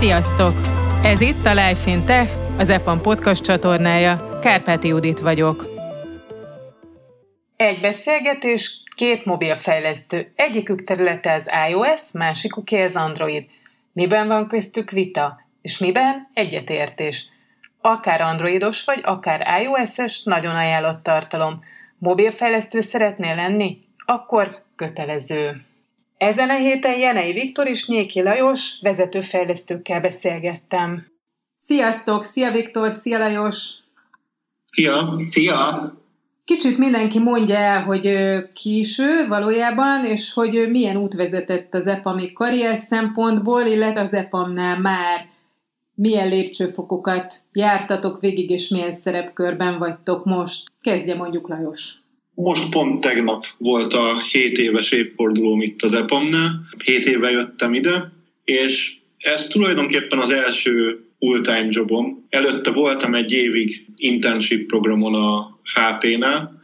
Sziasztok! Ez itt a Life in Tech, az EPAM podcast csatornája. Kárpáti Judit vagyok. Egy beszélgetés, két mobilfejlesztő. Egyikük területe az iOS, másikuké az Android. Miben van köztük vita, és miben egyetértés? Akár androidos vagy, akár iOS-es, nagyon ajánlott tartalom. Mobilfejlesztő szeretnél lenni? Akkor kötelező. Ezen a héten Jenei Viktor és Nyéki Lajos vezetőfejlesztőkkel beszélgettem. Sziasztok! Szia Viktor! Szia Lajos! Szia! Szia! Kicsit mindenki mondja el, hogy ki is ő valójában, és hogy milyen út vezetett az EPAMI karrier szempontból, illetve az EPAM-nál már milyen lépcsőfokokat jártatok végig, és milyen szerepkörben vagytok most. Kezdje mondjuk Lajos. Most pont tegnap volt a 7 éves évfordulóm itt az EPAM-nál. 7 éve jöttem ide, és ez tulajdonképpen az első full-time jobom. Előtte voltam egy évig internship programon a HP-nál,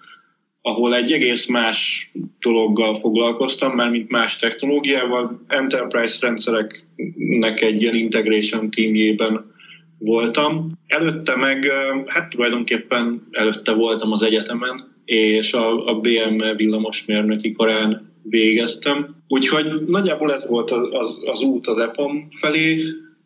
ahol egy egész más dologgal foglalkoztam, már mint más technológiával. Enterprise rendszereknek egy ilyen integration teamjében voltam. Előtte meg, hát tulajdonképpen előtte voltam az egyetemen, és a, a BM villamosmérnöki karán végeztem. Úgyhogy nagyjából ez volt az, az, az út az EPAM felé,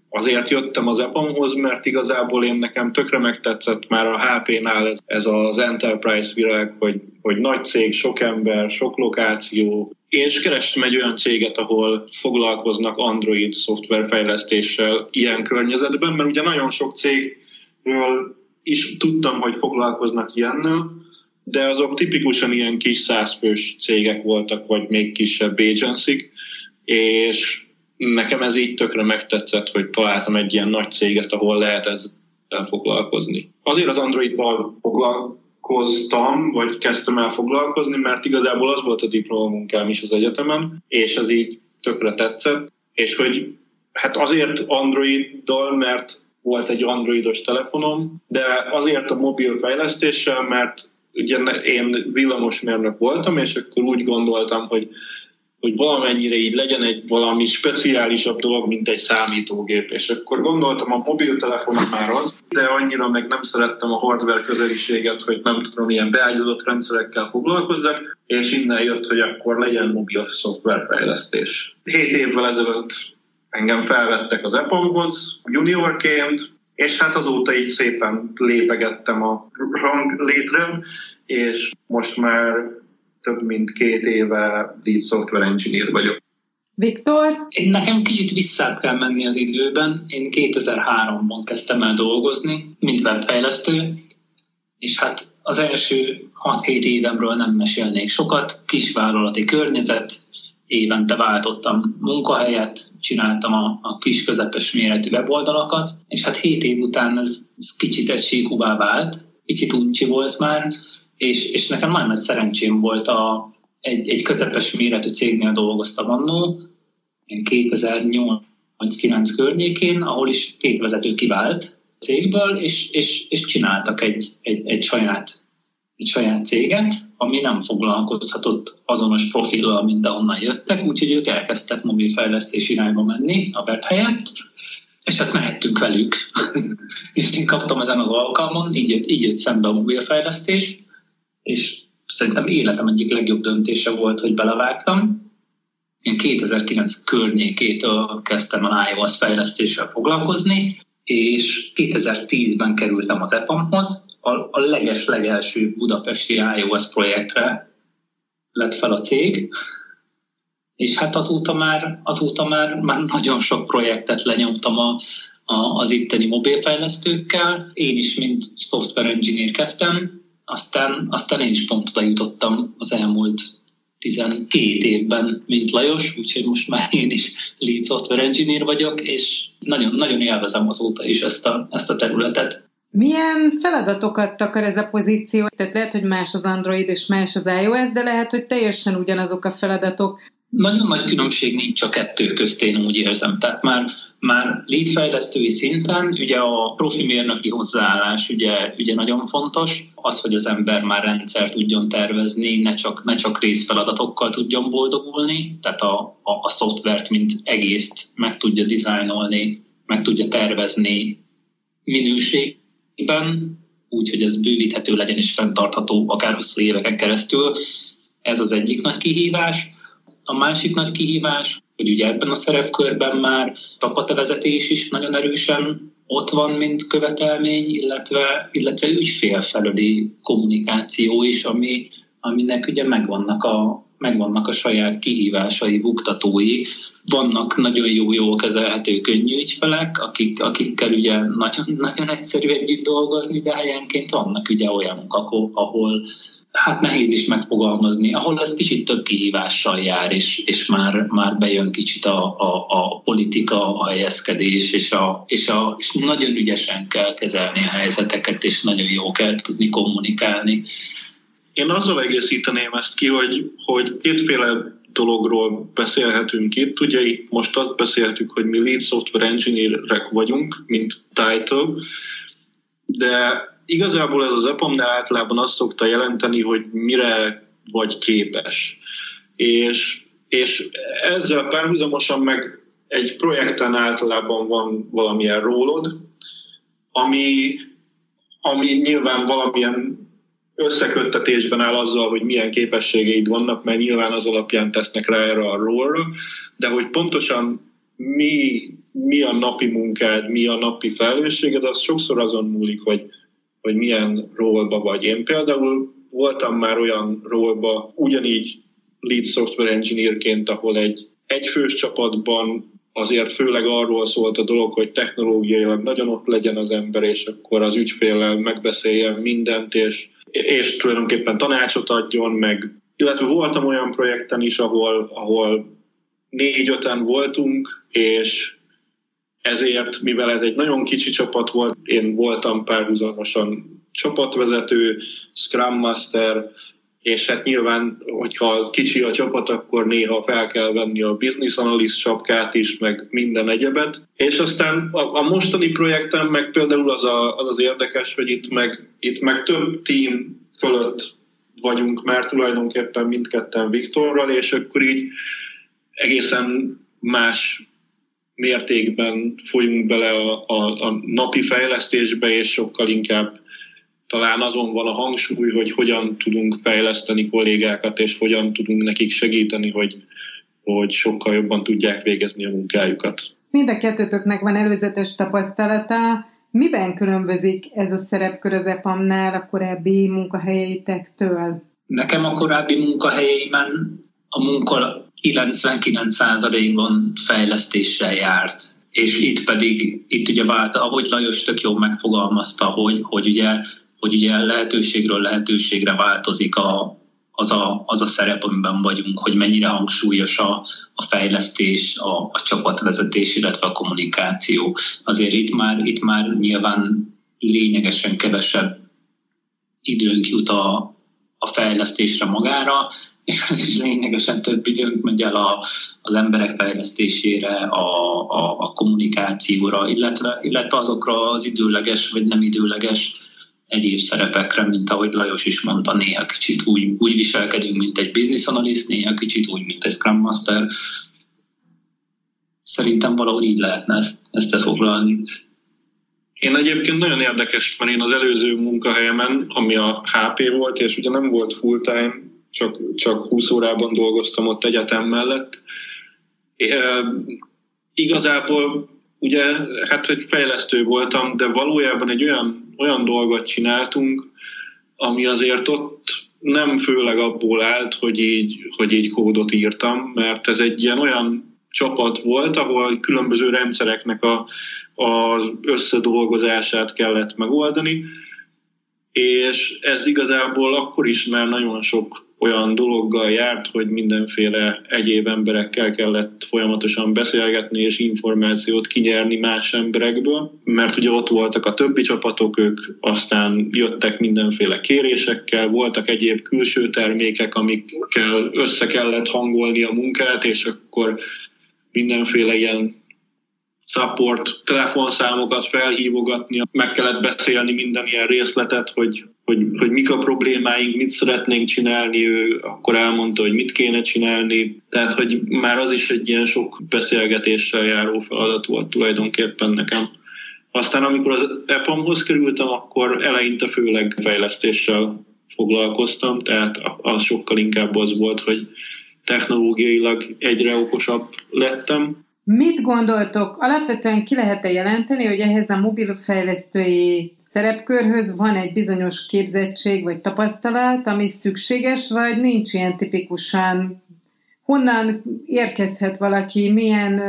azért jöttem az EPAM-hoz, mert igazából én nekem tökre megtetszett már a HP-nál ez, ez az Enterprise világ, hogy, hogy nagy cég, sok ember, sok lokáció, és kerestem egy olyan céget, ahol foglalkoznak Android szoftverfejlesztéssel ilyen környezetben, mert ugye nagyon sok cégről is tudtam, hogy foglalkoznak ilyennel, de azok tipikusan ilyen kis százfős cégek voltak, vagy még kisebb agency és nekem ez így tökre megtetszett, hogy találtam egy ilyen nagy céget, ahol lehet ezzel foglalkozni. Azért az Android-bal foglalkoztam, vagy kezdtem el foglalkozni, mert igazából az volt a diplomamunkám is az egyetemen, és ez így tökre tetszett, és hogy hát azért Android-dal, mert volt egy androidos telefonom, de azért a mobil fejlesztéssel, mert ugye én villamosmérnök voltam, és akkor úgy gondoltam, hogy hogy valamennyire így legyen egy valami speciálisabb dolog, mint egy számítógép. És akkor gondoltam, a mobiltelefonom már az, de annyira meg nem szerettem a hardware közeliséget, hogy nem tudom, ilyen beágyazott rendszerekkel foglalkozzak, és innen jött, hogy akkor legyen mobil szoftverfejlesztés. Hét évvel ezelőtt engem felvettek az Apple-hoz juniorként, és hát azóta így szépen lépegettem a rang létre, és most már több mint két éve lead software engineer vagyok. Viktor? Én nekem kicsit vissza kell menni az időben. Én 2003-ban kezdtem el dolgozni, mint webfejlesztő, és hát az első 6-7 évemről nem mesélnék sokat. Kisvállalati környezet, évente váltottam munkahelyet, csináltam a, a kis közepes méretű weboldalakat, és hát 7 év után ez kicsit egységúvá vált, kicsit uncsi volt már, és, és nekem nagyon nagy szerencsém volt a, egy, egy közepes méretű cégnél dolgoztam annó, 2008-9 környékén, ahol is két vezető kivált cégből, és, és, és csináltak egy, egy, egy, saját, egy saját céget, ami nem foglalkozhatott azonos profillal, mint ahonnan jöttek, úgyhogy ők elkezdtek mobilfejlesztés irányba menni a web helyett, és hát mehettünk velük. és én kaptam ezen az alkalmon, így jött, így jött szembe a mobilfejlesztés, és szerintem életem egyik legjobb döntése volt, hogy belevágtam. Én 2009 környékétől kezdtem a iOS fejlesztéssel foglalkozni, és 2010-ben kerültem az EPAM-hoz, a, a leges-legelső budapesti iOS projektre lett fel a cég, és hát azóta már, azóta már, már nagyon sok projektet lenyomtam a, a, az itteni mobilfejlesztőkkel. Én is, mint software engineer kezdtem, aztán, aztán én is pont oda jutottam az elmúlt 12 évben, mint Lajos, úgyhogy most már én is lead software engineer vagyok, és nagyon, nagyon élvezem azóta is ezt a, ezt a területet. Milyen feladatokat takar ez a pozíció? Tehát lehet, hogy más az Android és más az iOS, de lehet, hogy teljesen ugyanazok a feladatok. Nagyon nagy különbség nincs a kettő közt, én úgy érzem. Tehát már, már leadfejlesztői szinten ugye a profi mérnöki hozzáállás ugye, ugye nagyon fontos, az, hogy az ember már rendszer tudjon tervezni, ne csak, ne csak részfeladatokkal tudjon boldogulni, tehát a, a, a szoftvert, mint egészt meg tudja dizájnolni, meg tudja tervezni minőségben, úgy, hogy ez bővíthető legyen és fenntartható akár hosszú éveken keresztül. Ez az egyik nagy kihívás. A másik nagy kihívás, hogy ugye ebben a szerepkörben már csapatvezetés is nagyon erősen ott van, mint követelmény, illetve, illetve ügyfél felüli kommunikáció is, ami, aminek ugye megvannak a, megvannak a saját kihívásai, buktatói. Vannak nagyon jó, jó kezelhető, könnyű ügyfelek, akik, akikkel ugye nagyon, nagyon egyszerű együtt dolgozni, de helyenként vannak ugye olyanok, ahol hát nehéz is megfogalmazni, ahol ez kicsit több kihívással jár, és, és már, már bejön kicsit a, a, a politika, a helyezkedés, és, a, és, a, és nagyon ügyesen kell kezelni a helyzeteket, és nagyon jó kell tudni kommunikálni. Én azzal egészíteném ezt ki, hogy, hogy kétféle dologról beszélhetünk itt. Ugye itt most azt beszéltük, hogy mi lead software engineerek vagyunk, mint title, de igazából ez az EPAM-nál általában azt szokta jelenteni, hogy mire vagy képes. És, és ezzel párhuzamosan meg egy projekten általában van valamilyen rólod, ami, ami nyilván valamilyen összeköttetésben áll azzal, hogy milyen képességeid vannak, mert nyilván az alapján tesznek rá erre a rólra, de hogy pontosan mi, mi a napi munkád, mi a napi felelősséged, az sokszor azon múlik, hogy, hogy milyen rólba vagy. Én például voltam már olyan rólba, ugyanígy lead software engineerként, ahol egy egyfős csapatban azért főleg arról szólt a dolog, hogy technológiailag nagyon ott legyen az ember, és akkor az ügyféllel megbeszéljen mindent, és, és tulajdonképpen tanácsot adjon, meg illetve voltam olyan projekten is, ahol, ahol négy-öten voltunk, és ezért, mivel ez egy nagyon kicsi csapat volt, én voltam párhuzamosan csapatvezető, Scrum Master, és hát nyilván, hogyha kicsi a csapat, akkor néha fel kell venni a business analyst sapkát is, meg minden egyebet. És aztán a, a mostani projektem meg például az, a, az az érdekes, hogy itt meg, itt meg több team fölött vagyunk már tulajdonképpen mindketten Viktorral, és akkor így egészen más mértékben folyunk bele a, a, a napi fejlesztésbe, és sokkal inkább talán azon van a hangsúly, hogy hogyan tudunk fejleszteni kollégákat, és hogyan tudunk nekik segíteni, hogy, hogy sokkal jobban tudják végezni a munkájukat. Mind a kettőtöknek van előzetes tapasztalata. Miben különbözik ez a szerepkör az EPAM-nál a korábbi munkahelyeitektől? Nekem a korábbi munkahelyeimen a munka 99%-ban fejlesztéssel járt. És itt pedig, itt ugye vált, ahogy Lajos tök jól megfogalmazta, hogy, hogy ugye hogy ugye lehetőségről lehetőségre változik a, az, a, az a szerep, amiben vagyunk, hogy mennyire hangsúlyos a, a fejlesztés, a, a csapatvezetés, illetve a kommunikáció. Azért itt már, itt már nyilván lényegesen kevesebb időnk jut a, a fejlesztésre magára, lényegesen több időnk megy el a, az emberek fejlesztésére, a, a, a kommunikációra, illetve, illetve azokra az időleges vagy nem időleges egyéb szerepekre, mint ahogy Lajos is mondta, néha kicsit úgy, úgy viselkedünk, mint egy business analyst, néha kicsit úgy, mint egy Scrum Master. Szerintem valahogy így lehetne ezt, ezt foglalni. Én egyébként nagyon érdekes, mert én az előző munkahelyemen, ami a HP volt, és ugye nem volt full-time, csak, csak 20 órában dolgoztam ott egyetem mellett. É, igazából ugye, hát hogy fejlesztő voltam, de valójában egy olyan olyan dolgot csináltunk, ami azért ott nem főleg abból állt, hogy így, hogy így kódot írtam, mert ez egy ilyen olyan csapat volt, ahol különböző rendszereknek a, az összedolgozását kellett megoldani, és ez igazából akkor is már nagyon sok olyan dologgal járt, hogy mindenféle egyéb emberekkel kellett folyamatosan beszélgetni és információt kinyerni más emberekből, mert ugye ott voltak a többi csapatok, ők aztán jöttek mindenféle kérésekkel, voltak egyéb külső termékek, amikkel össze kellett hangolni a munkát, és akkor mindenféle ilyen support telefonszámokat felhívogatni, meg kellett beszélni minden ilyen részletet, hogy hogy, hogy mik a problémáink, mit szeretnénk csinálni, ő akkor elmondta, hogy mit kéne csinálni. Tehát, hogy már az is egy ilyen sok beszélgetéssel járó feladat volt tulajdonképpen nekem. Aztán amikor az EPAM-hoz kerültem, akkor eleinte főleg fejlesztéssel foglalkoztam, tehát az sokkal inkább az volt, hogy technológiailag egyre okosabb lettem. Mit gondoltok? Alapvetően ki lehet-e jelenteni, hogy ehhez a mobilfejlesztői szerepkörhöz van egy bizonyos képzettség vagy tapasztalat, ami szükséges, vagy nincs ilyen tipikusan? Honnan érkezhet valaki, milyen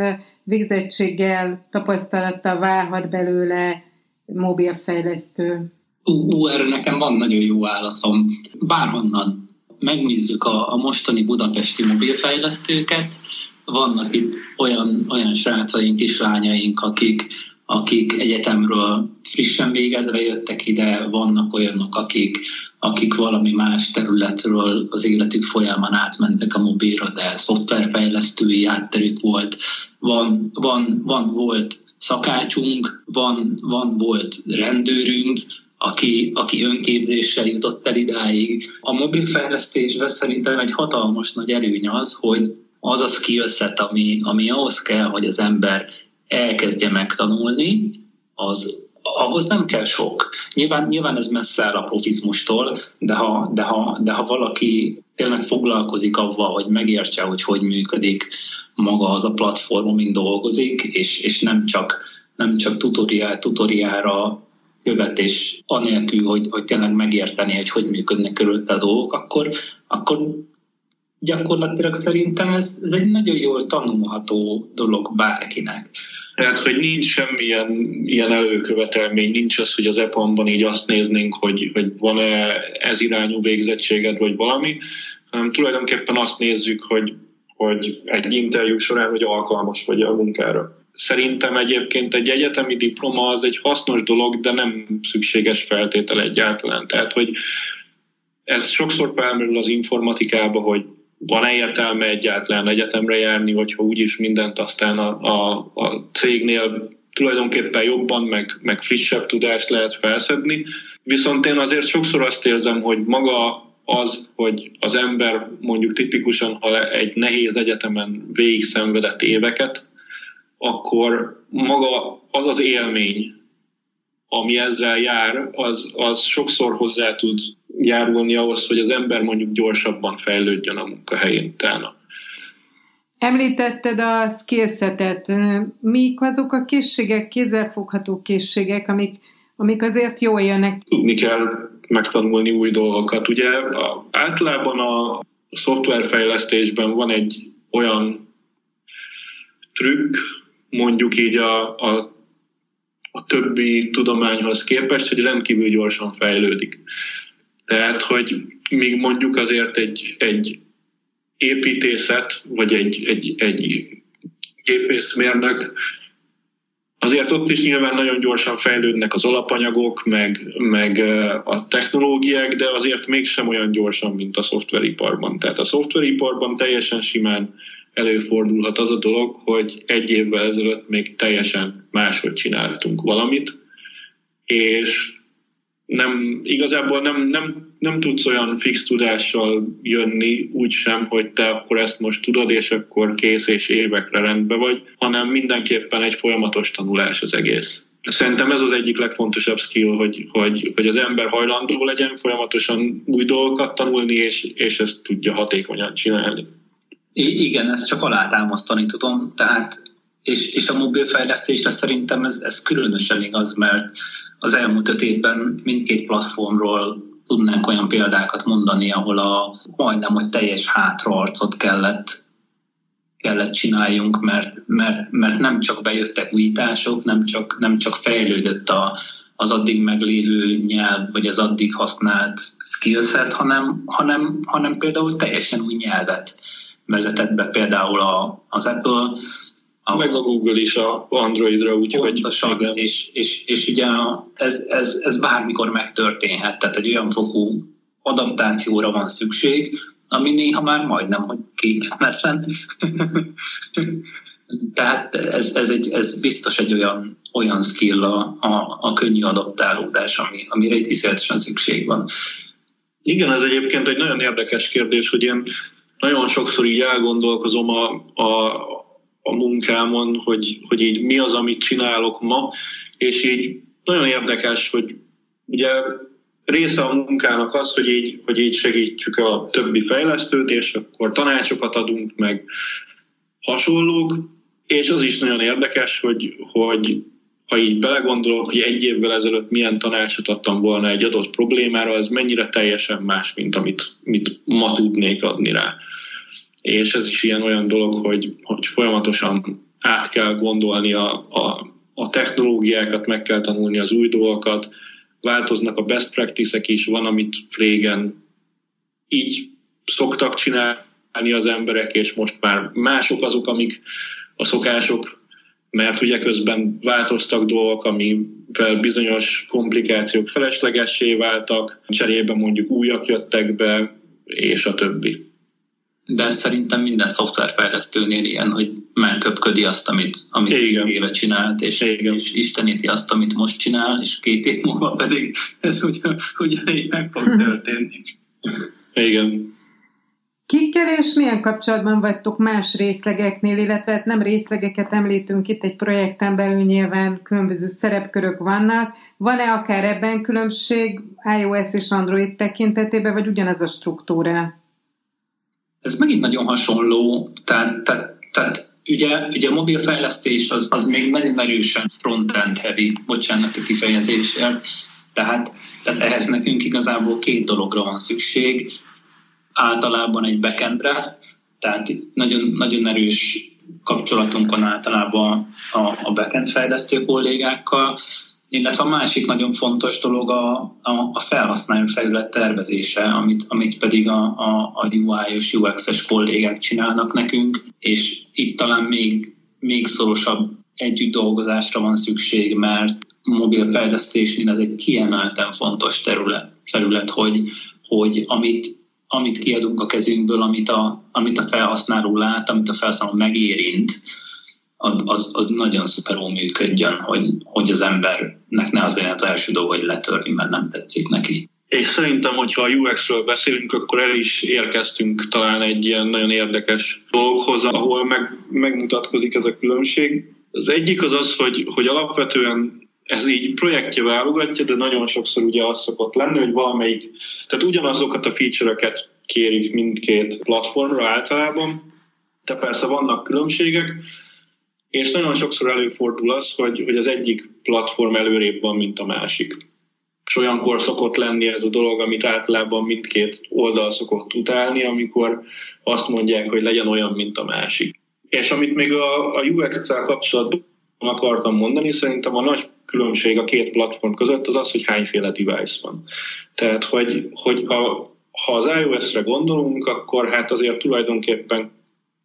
végzettséggel, tapasztalattal válhat belőle mobilfejlesztő? Ú, ú, erre nekem van nagyon jó válaszom. Bárhonnan megnézzük a, a mostani budapesti mobilfejlesztőket, vannak itt olyan, olyan srácaink, kislányaink, akik, akik egyetemről frissen végezve jöttek ide, vannak olyanok, akik, akik valami más területről az életük folyamán átmentek a mobilra, de szoftverfejlesztői átterük volt, van, van, van volt szakácsunk, van, van volt rendőrünk, aki, aki önképzéssel jutott el idáig. A mobilfejlesztésben szerintem egy hatalmas nagy előny az, hogy az a skillset, ami, ami ahhoz kell, hogy az ember elkezdje megtanulni, az ahhoz nem kell sok. Nyilván, nyilván ez messze áll a profizmustól, de ha, de, ha, de ha valaki tényleg foglalkozik avval, hogy megértse, hogy hogy működik maga az a platform, amin dolgozik, és, és nem csak, nem csak tutoriál, tutoriára követ, és anélkül, hogy, hogy tényleg megérteni, hogy hogy működnek körülötte a dolgok, akkor, akkor gyakorlatilag szerintem ez, ez egy nagyon jól tanulható dolog bárkinek. Tehát, hogy nincs semmilyen ilyen előkövetelmény, nincs az, hogy az EPAM-ban így azt néznénk, hogy, hogy van-e ez irányú végzettséged, vagy valami, hanem tulajdonképpen azt nézzük, hogy, hogy egy interjú során, hogy alkalmas vagy a munkára. Szerintem egyébként egy egyetemi diploma az egy hasznos dolog, de nem szükséges feltétel egyáltalán. Tehát, hogy ez sokszor felmerül az informatikába, hogy van-e értelme egyáltalán egyetemre járni, hogyha úgyis mindent aztán a, a, a cégnél tulajdonképpen jobban, meg, meg frissebb tudást lehet felszedni. Viszont én azért sokszor azt érzem, hogy maga az, hogy az ember mondjuk tipikusan, ha egy nehéz egyetemen végig szenvedett éveket, akkor maga az az élmény, ami ezzel jár, az, az sokszor hozzá tud járulni ahhoz, hogy az ember mondjuk gyorsabban fejlődjön a munkahelyén utána. Említetted a skillsetet. Mik azok a készségek, kézzelfogható készségek, amik, amik azért jól jönnek? Tudni kell megtanulni új dolgokat. Ugye a, általában a szoftverfejlesztésben van egy olyan trükk, mondjuk így a, a, a többi tudományhoz képest, hogy rendkívül gyorsan fejlődik. Tehát, hogy még mondjuk azért egy, egy építészet, vagy egy, egy, egy gépészmérnök, azért ott is nyilván nagyon gyorsan fejlődnek az alapanyagok, meg, meg a technológiák, de azért mégsem olyan gyorsan, mint a szoftveriparban. Tehát a szoftveriparban teljesen simán előfordulhat az a dolog, hogy egy évvel ezelőtt még teljesen máshogy csináltunk valamit, és nem, igazából nem, nem, nem tudsz olyan fix tudással jönni úgy sem, hogy te akkor ezt most tudod, és akkor kész és évekre rendben vagy, hanem mindenképpen egy folyamatos tanulás az egész. Szerintem ez az egyik legfontosabb skill, hogy, hogy, hogy az ember hajlandó legyen folyamatosan új dolgokat tanulni, és, és ezt tudja hatékonyan csinálni. I- igen, ezt csak alátámasztani tudom, tehát és, és a mobilfejlesztésre szerintem ez, ez különösen igaz, mert az elmúlt öt évben mindkét platformról tudnánk olyan példákat mondani, ahol a majdnem, hogy teljes hátraarcot kellett, kellett csináljunk, mert, mert, mert nem csak bejöttek újítások, nem csak, nem csak fejlődött a, az addig meglévő nyelv, vagy az addig használt skillset, hanem, hanem, hanem például teljesen új nyelvet vezetett be például a, az Apple, a, meg a Google is a Androidra, úgyhogy... Igen. És, és, és ugye ez, ez, ez bármikor megtörténhet, tehát egy olyan fokú adaptációra van szükség, ami néha már majdnem, hogy kényelmetlen. Tehát ez, ez, egy, ez biztos egy olyan, olyan skill a, a, a könnyű adaptálódás, ami, amire itt iszonyatosan szükség van. Igen, ez egyébként egy nagyon érdekes kérdés, hogy én nagyon sokszor így elgondolkozom a, a, a munkámon, hogy, hogy így mi az, amit csinálok ma, és így nagyon érdekes, hogy ugye része a munkának az, hogy így, hogy így segítjük a többi fejlesztőt, és akkor tanácsokat adunk, meg hasonlók, és az is nagyon érdekes, hogy, hogy ha így belegondolok, hogy egy évvel ezelőtt milyen tanácsot adtam volna egy adott problémára, az mennyire teljesen más, mint amit mit ma tudnék adni rá. És ez is ilyen olyan dolog, hogy, hogy folyamatosan át kell gondolni a, a, a technológiákat, meg kell tanulni az új dolgokat, változnak a best practice-ek is, van, amit régen így szoktak csinálni az emberek, és most már mások azok, amik a szokások, mert ugye közben változtak dolgok, amivel bizonyos komplikációk feleslegessé váltak, cserébe mondjuk újak jöttek be, és a többi. De ez szerintem minden szoftverfejlesztőnél ilyen, hogy megköpködi azt, amit, amit Igen. éve csinált, és, Igen. és isteníti azt, amit most csinál, és két év múlva pedig ez ugye, ugyanígy meg fog történni. Igen. Kikkel és milyen kapcsolatban vagytok más részlegeknél, illetve hát nem részlegeket említünk itt egy projekten belül nyilván különböző szerepkörök vannak. Van-e akár ebben különbség iOS és Android tekintetében, vagy ugyanaz a struktúra? Ez megint nagyon hasonló, tehát, tehát, tehát ugye, ugye a mobilfejlesztés az, az még nagyon erősen front-end heavy, bocsánat a kifejezéssel, tehát, tehát ehhez nekünk igazából két dologra van szükség. Általában egy backendre, tehát nagyon, nagyon erős kapcsolatunk van általában a, a backend fejlesztő kollégákkal, illetve a másik nagyon fontos dolog a, a, a felhasználó felület tervezése, amit, amit pedig a, a, a UI és UX-es kollégák csinálnak nekünk, és itt talán még, még szorosabb együtt dolgozásra van szükség, mert mobil fejlesztésnél ez egy kiemelten fontos terület, terület hogy, hogy amit amit kiadunk a kezünkből, amit a, amit a felhasználó lát, amit a felhasználó megérint, az, az nagyon szuperul működjön, hogy, hogy az embernek ne az legyen az első dolog, hogy letörni, mert nem tetszik neki. És szerintem, hogyha a UX-ről beszélünk, akkor el is érkeztünk talán egy ilyen nagyon érdekes dologhoz, ahol meg, megmutatkozik ez a különbség. Az egyik az az, hogy, hogy alapvetően ez így projektje válogatja, de nagyon sokszor ugye az szokott lenni, hogy valamelyik, tehát ugyanazokat a feature-öket kérik mindkét platformra általában, de persze vannak különbségek, és nagyon sokszor előfordul az, hogy, hogy az egyik platform előrébb van, mint a másik. És olyankor szokott lenni ez a dolog, amit általában mindkét oldal szokott utálni, amikor azt mondják, hogy legyen olyan, mint a másik. És amit még a, a UX-szel kapcsolatban akartam mondani, szerintem a nagy különbség a két platform között az az, hogy hányféle device van. Tehát, hogy, hogy a, ha az iOS-re gondolunk, akkor hát azért tulajdonképpen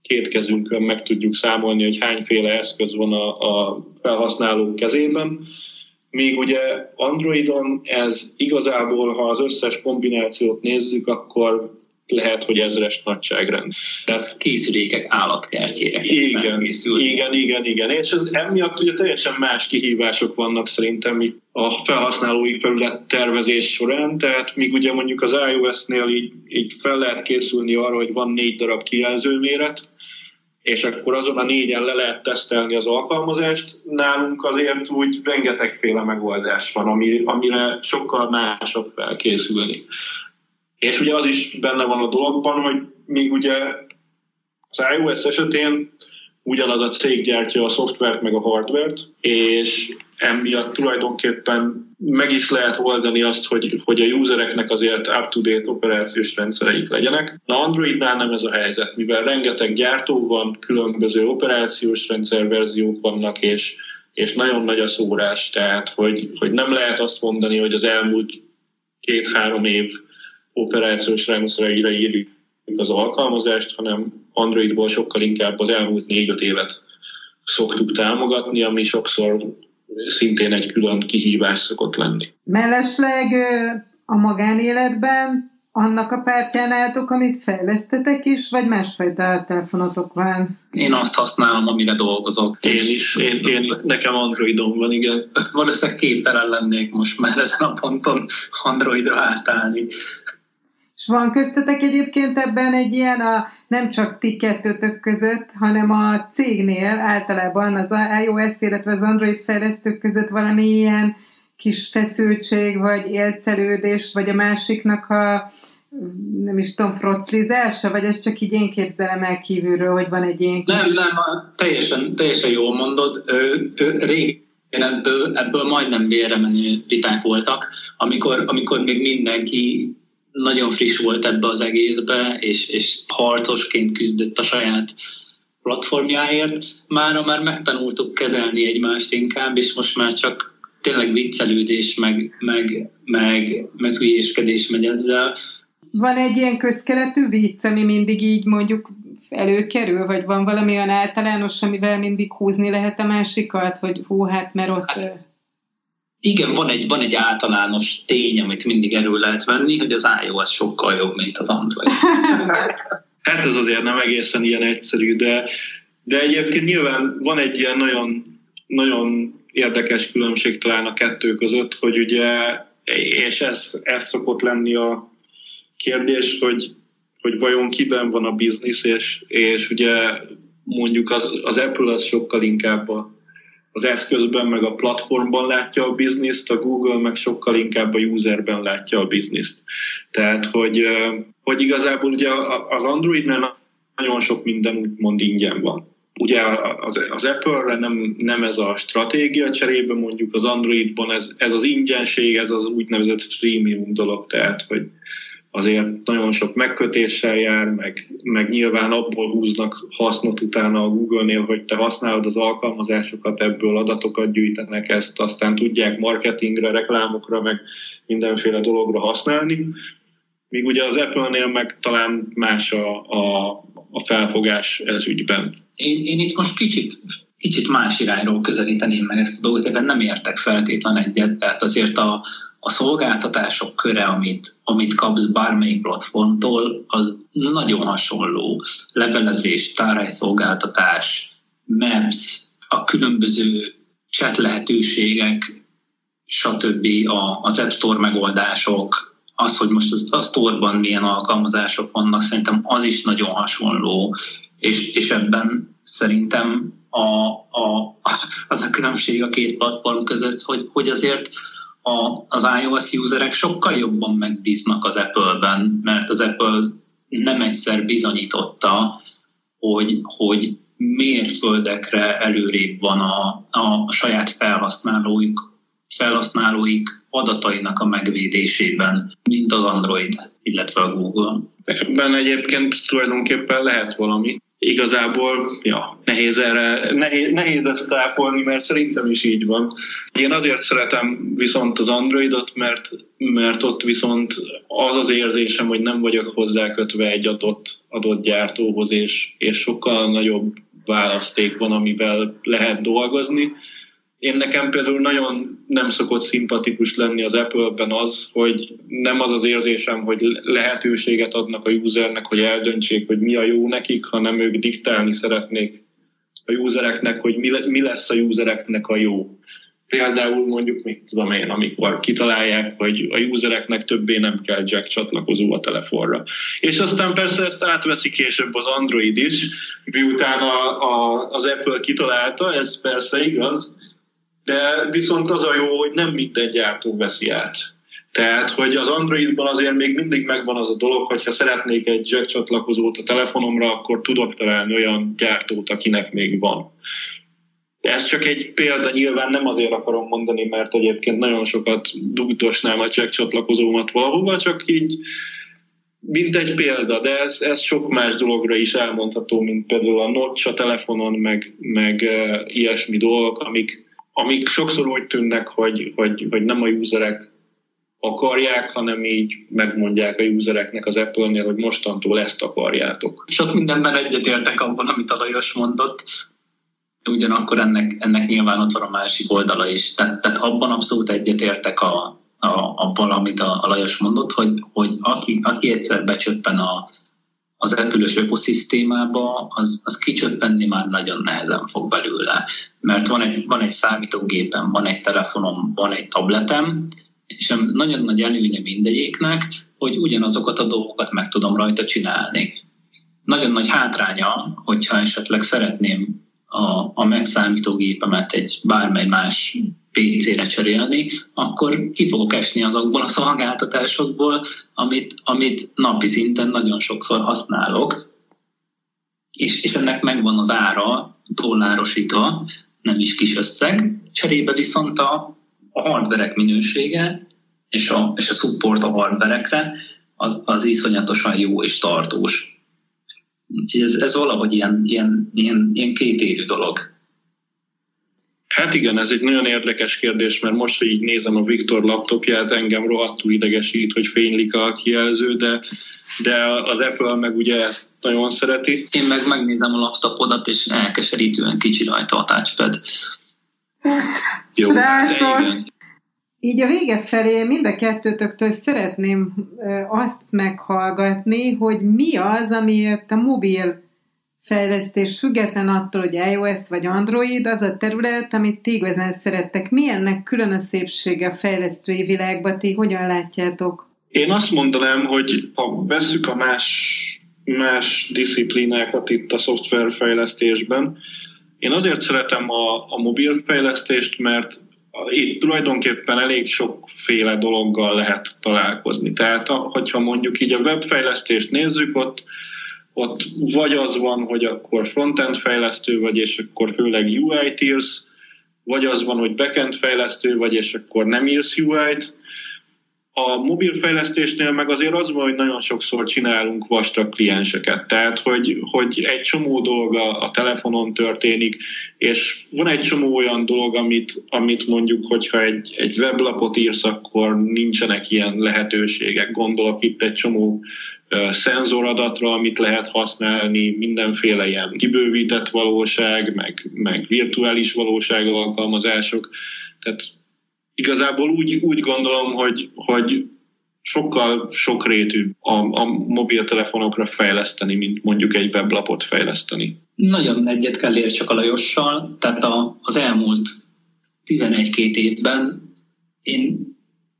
két kezünkön meg tudjuk számolni, hogy hányféle eszköz van a, a felhasználók kezében, míg ugye Androidon ez igazából, ha az összes kombinációt nézzük, akkor lehet, hogy ezres nagyságrend. Ez készülékek állatkertjére. Igen, igen, igen, igen. És ez emiatt ugye teljesen más kihívások vannak szerintem itt a felhasználói felület tervezés során, tehát míg ugye mondjuk az iOS-nél így, így fel lehet készülni arra, hogy van négy darab kijelzőméret, és akkor azon a négyen le lehet tesztelni az alkalmazást. Nálunk azért úgy rengetegféle megoldás van, amire sokkal másabb felkészülni. És ugye az is benne van a dologban, hogy még ugye az iOS esetén ugyanaz a cég gyártja a szoftvert meg a hardvert, és emiatt tulajdonképpen meg is lehet oldani azt, hogy, hogy a usereknek azért up-to-date operációs rendszereik legyenek. Na Androidnál nem ez a helyzet, mivel rengeteg gyártó van, különböző operációs rendszerverziók vannak, és, és nagyon nagy a szórás, tehát hogy, hogy nem lehet azt mondani, hogy az elmúlt két-három év operációs rendszereire írjuk az alkalmazást, hanem Androidból sokkal inkább az elmúlt négy-öt évet szoktuk támogatni, ami sokszor szintén egy külön kihívás szokott lenni. Mellesleg a magánéletben annak a pártján álltok, amit fejlesztetek is, vagy másfajta telefonotok van? Én azt használom, amire dolgozok. Én is, én, én, nekem Androidom van, igen. Valószínűleg képtelen lennék most már ezen a ponton Androidra átállni. És van köztetek egyébként ebben egy ilyen, a, nem csak ti kettőtök között, hanem a cégnél általában az iOS, illetve az Android fejlesztők között valami ilyen kis feszültség, vagy élcelődés, vagy a másiknak a nem is tudom, froclizása, vagy ez csak így én képzelem el kívülről, hogy van egy ilyen kis... Nem, nem, teljesen, teljesen jól mondod. Rég ebből, ebből majdnem vérre menő viták voltak, amikor, amikor még mindenki nagyon friss volt ebbe az egészbe, és, és harcosként küzdött a saját platformjáért. Mára már megtanultuk kezelni egymást inkább, és most már csak tényleg viccelődés, meg, meg, meg, meg hülyéskedés megy ezzel. Van egy ilyen közkeletű vicc, ami mindig így mondjuk előkerül, vagy van valami olyan általános, amivel mindig húzni lehet a másikat, hogy hú, hát mert ott... Hát, igen, van egy, van egy általános tény, amit mindig erről lehet venni, hogy az iOS sokkal jobb, mint az Android. hát ez azért nem egészen ilyen egyszerű, de, de egyébként nyilván van egy ilyen nagyon, nagyon érdekes különbség talán a kettő között, hogy ugye, és ez, ez szokott lenni a kérdés, hogy, hogy vajon kiben van a biznisz, és, és ugye mondjuk az, az Apple az sokkal inkább a, az eszközben, meg a platformban látja a bizniszt, a Google meg sokkal inkább a userben látja a bizniszt. Tehát, hogy, hogy igazából ugye az Androidnál nagyon sok minden úgymond ingyen van. Ugye az, az Apple-re nem, nem ez a stratégia cserébe, mondjuk az Androidban ez, ez az ingyenség, ez az úgynevezett freemium dolog, tehát hogy azért nagyon sok megkötéssel jár, meg, meg nyilván abból húznak hasznot utána a Google-nél, hogy te használod az alkalmazásokat, ebből adatokat gyűjtenek, ezt aztán tudják marketingre, reklámokra, meg mindenféle dologra használni. Míg ugye az Apple-nél meg talán más a, a, a felfogás ez ügyben. Én, én itt most kicsit, kicsit más irányról közelíteném meg ezt a dolgot, ebben nem értek feltétlen egyet, tehát azért a, a szolgáltatások köre, amit, amit kapsz bármelyik platformtól, az nagyon hasonló. Levelezés, szolgáltatás, Maps, a különböző chat lehetőségek, stb. A, az App Store megoldások, az, hogy most az, a Store-ban milyen alkalmazások vannak, szerintem az is nagyon hasonló, és, és ebben szerintem a, a, az a különbség a két platform között, hogy, hogy azért a, az iOS userek sokkal jobban megbíznak az Apple-ben, mert az Apple nem egyszer bizonyította, hogy, hogy mérföldekre előrébb van a, a saját felhasználóik, felhasználóik adatainak a megvédésében, mint az Android, illetve a Google. Ebben egyébként tulajdonképpen lehet valami igazából ja, nehéz, erre, nehéz, nehéz ezt tápolni, mert szerintem is így van. Én azért szeretem viszont az Androidot, mert, mert ott viszont az az érzésem, hogy nem vagyok hozzá kötve egy adott, adott gyártóhoz, és, és sokkal nagyobb választék van, amivel lehet dolgozni én nekem például nagyon nem szokott szimpatikus lenni az Apple-ben az, hogy nem az az érzésem, hogy lehetőséget adnak a usernek, hogy eldöntsék, hogy mi a jó nekik, hanem ők diktálni szeretnék a usereknek, hogy mi lesz a usereknek a jó. Például mondjuk, mit tudom én, amikor kitalálják, hogy a usereknek többé nem kell jack csatlakozó a telefonra. És aztán persze ezt átveszi később az Android is, miután a, a, az Apple kitalálta, ez persze igaz, de viszont az a jó, hogy nem minden gyártó veszi át. Tehát, hogy az Androidban azért még mindig megvan az a dolog, hogy ha szeretnék egy jack csatlakozót a telefonomra, akkor tudok találni olyan gyártót, akinek még van. Ez csak egy példa, nyilván nem azért akarom mondani, mert egyébként nagyon sokat dugdosnám a jack csatlakozómat valahova, csak így mint egy példa, de ez, ez sok más dologra is elmondható, mint például a notch a telefonon, meg, meg uh, ilyesmi dolgok, amik, amik sokszor úgy tűnnek, hogy, hogy, hogy nem a userek akarják, hanem így megmondják a usereknek az Apple-nél, hogy mostantól ezt akarjátok. Sok mindenben egyetértek abban, amit a Lajos mondott, ugyanakkor ennek, ennek nyilván ott van a másik oldala is. Tehát, tehát abban abszolút egyetértek a, a, abban, amit a, a Lajos mondott, hogy, hogy aki, aki egyszer becsöppen a, az Apple-ös ökoszisztémába, az, az kicsöppenni már nagyon nehezen fog belőle. Mert van egy, van egy számítógépem, van egy telefonom, van egy tabletem, és nagyon nagy előnye mindegyiknek, hogy ugyanazokat a dolgokat meg tudom rajta csinálni. Nagyon nagy hátránya, hogyha esetleg szeretném a, a megszámítógépemet egy bármely más PC-re cserélni, akkor ki fogok esni azokból a szolgáltatásokból, amit, amit napi szinten nagyon sokszor használok, és, és ennek megvan az ára, dollárosítva, nem is kis összeg, cserébe viszont a, a hardverek minősége és a, és a support a hardverekre az, az iszonyatosan jó és tartós. Úgyhogy ez, ez valahogy ilyen, ilyen, ilyen, ilyen kétérű dolog. Hát igen, ez egy nagyon érdekes kérdés, mert most, hogy így nézem a Viktor laptopját, engem rohadtul idegesít, hogy fénylik a kijelző, de, de az Apple meg ugye ezt nagyon szereti. Én meg megnézem a laptopodat, és elkeserítően kicsi rajta a touchpad. Jó, Srácok, így a vége felé mind a kettőtöktől szeretném azt meghallgatni, hogy mi az, amiért a mobil fejlesztés független attól, hogy iOS vagy Android, az a terület, amit ti igazán szerettek. Mi ennek külön a szépsége a fejlesztői világban, ti hogyan látjátok? Én azt mondanám, hogy ha vesszük a más, más disziplinákat itt a szoftverfejlesztésben, én azért szeretem a, a mobil fejlesztést, mert itt tulajdonképpen elég sokféle dologgal lehet találkozni. Tehát, hogyha mondjuk így a webfejlesztést nézzük, ott ott vagy az van, hogy akkor frontend fejlesztő vagy, és akkor főleg UI-t írsz, vagy az van, hogy backend fejlesztő vagy, és akkor nem írsz UI-t. A mobil fejlesztésnél meg azért az van, hogy nagyon sokszor csinálunk vastag klienseket, tehát hogy, hogy egy csomó dolog a, a telefonon történik, és van egy csomó olyan dolog, amit, amit mondjuk, hogyha egy, egy weblapot írsz, akkor nincsenek ilyen lehetőségek. Gondolok itt egy csomó szenzoradatra, amit lehet használni, mindenféle ilyen kibővített valóság, meg, meg virtuális valóság alkalmazások. Tehát igazából úgy, úgy gondolom, hogy, hogy sokkal sokrétű a, a mobiltelefonokra fejleszteni, mint mondjuk egy weblapot fejleszteni. Nagyon egyet kell értsek a Lajossal, tehát a, az elmúlt 11-2 évben én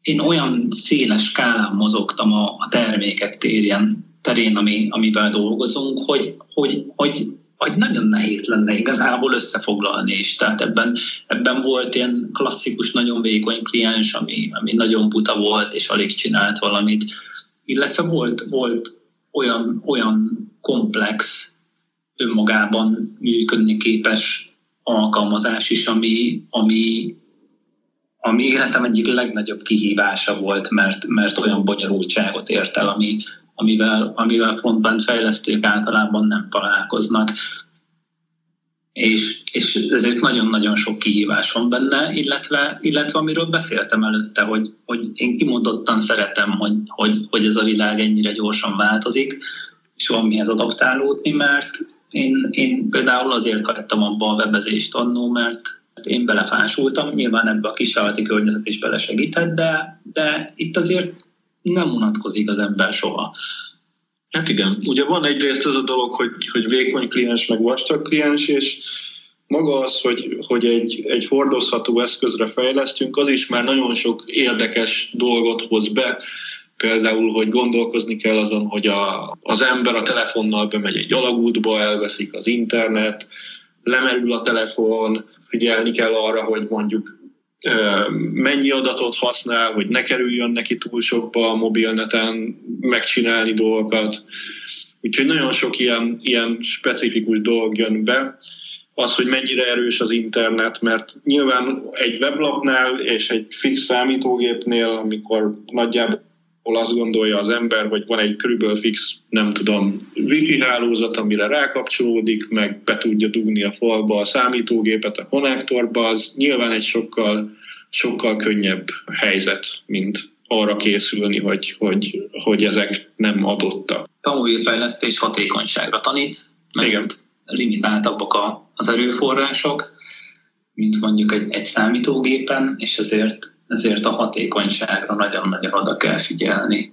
én olyan széles skálán mozogtam a, a termékek térjen, terén, ami, amivel dolgozunk, hogy, hogy, hogy, hogy nagyon nehéz lenne igazából összefoglalni is. Tehát ebben, ebben volt ilyen klasszikus, nagyon vékony kliens, ami, ami nagyon buta volt, és alig csinált valamit. Illetve volt, volt olyan, olyan komplex, önmagában működni képes alkalmazás is, ami, ami ami életem egyik legnagyobb kihívása volt, mert, mert olyan bonyolultságot ért el, ami, amivel, amivel frontend fejlesztők általában nem találkoznak. És, és ezért nagyon-nagyon sok kihívás van benne, illetve, illetve amiről beszéltem előtte, hogy, hogy én kimondottan szeretem, hogy, hogy, hogy ez a világ ennyire gyorsan változik, és van mihez adaptálódni, mert én, én például azért hagytam abba a webezést annó, mert én belefásultam, nyilván ebbe a kisvállalati környezet is belesegített, de, de itt azért nem unatkozik az ember soha. Hát igen, ugye van egyrészt az a dolog, hogy, hogy vékony kliens, meg vastag kliens, és maga az, hogy, hogy egy, egy hordozható eszközre fejlesztünk, az is már nagyon sok érdekes dolgot hoz be. Például, hogy gondolkozni kell azon, hogy a, az ember a telefonnal bemegy egy alagútba, elveszik az internet, lemerül a telefon, figyelni kell arra, hogy mondjuk mennyi adatot használ, hogy ne kerüljön neki túl sokba a mobilneten megcsinálni dolgokat. Úgyhogy nagyon sok ilyen, ilyen specifikus dolog jön be. Az, hogy mennyire erős az internet, mert nyilván egy weblapnál és egy fix számítógépnél, amikor nagyjából ahol azt gondolja az ember, hogy van egy körülbelül fix, nem tudom, wifi hálózat, amire rákapcsolódik, meg be tudja dugni a falba a számítógépet a konnektorba, az nyilván egy sokkal, sokkal könnyebb helyzet, mint arra készülni, hogy, hogy, hogy ezek nem adottak. A mobilfejlesztés hatékonyságra tanít, mert Igen. limitáltabbak a, az erőforrások, mint mondjuk egy, egy számítógépen, és ezért ezért a hatékonyságra nagyon-nagyon oda kell figyelni,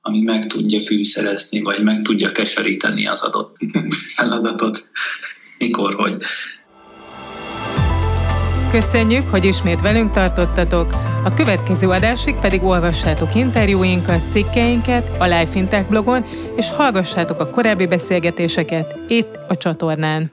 ami meg tudja fűszerezni, vagy meg tudja keseríteni az adott feladatot, mikor, hogy. Köszönjük, hogy ismét velünk tartottatok. A következő adásig pedig olvassátok interjúinkat, cikkeinket a Life Fintech blogon, és hallgassátok a korábbi beszélgetéseket itt a csatornán.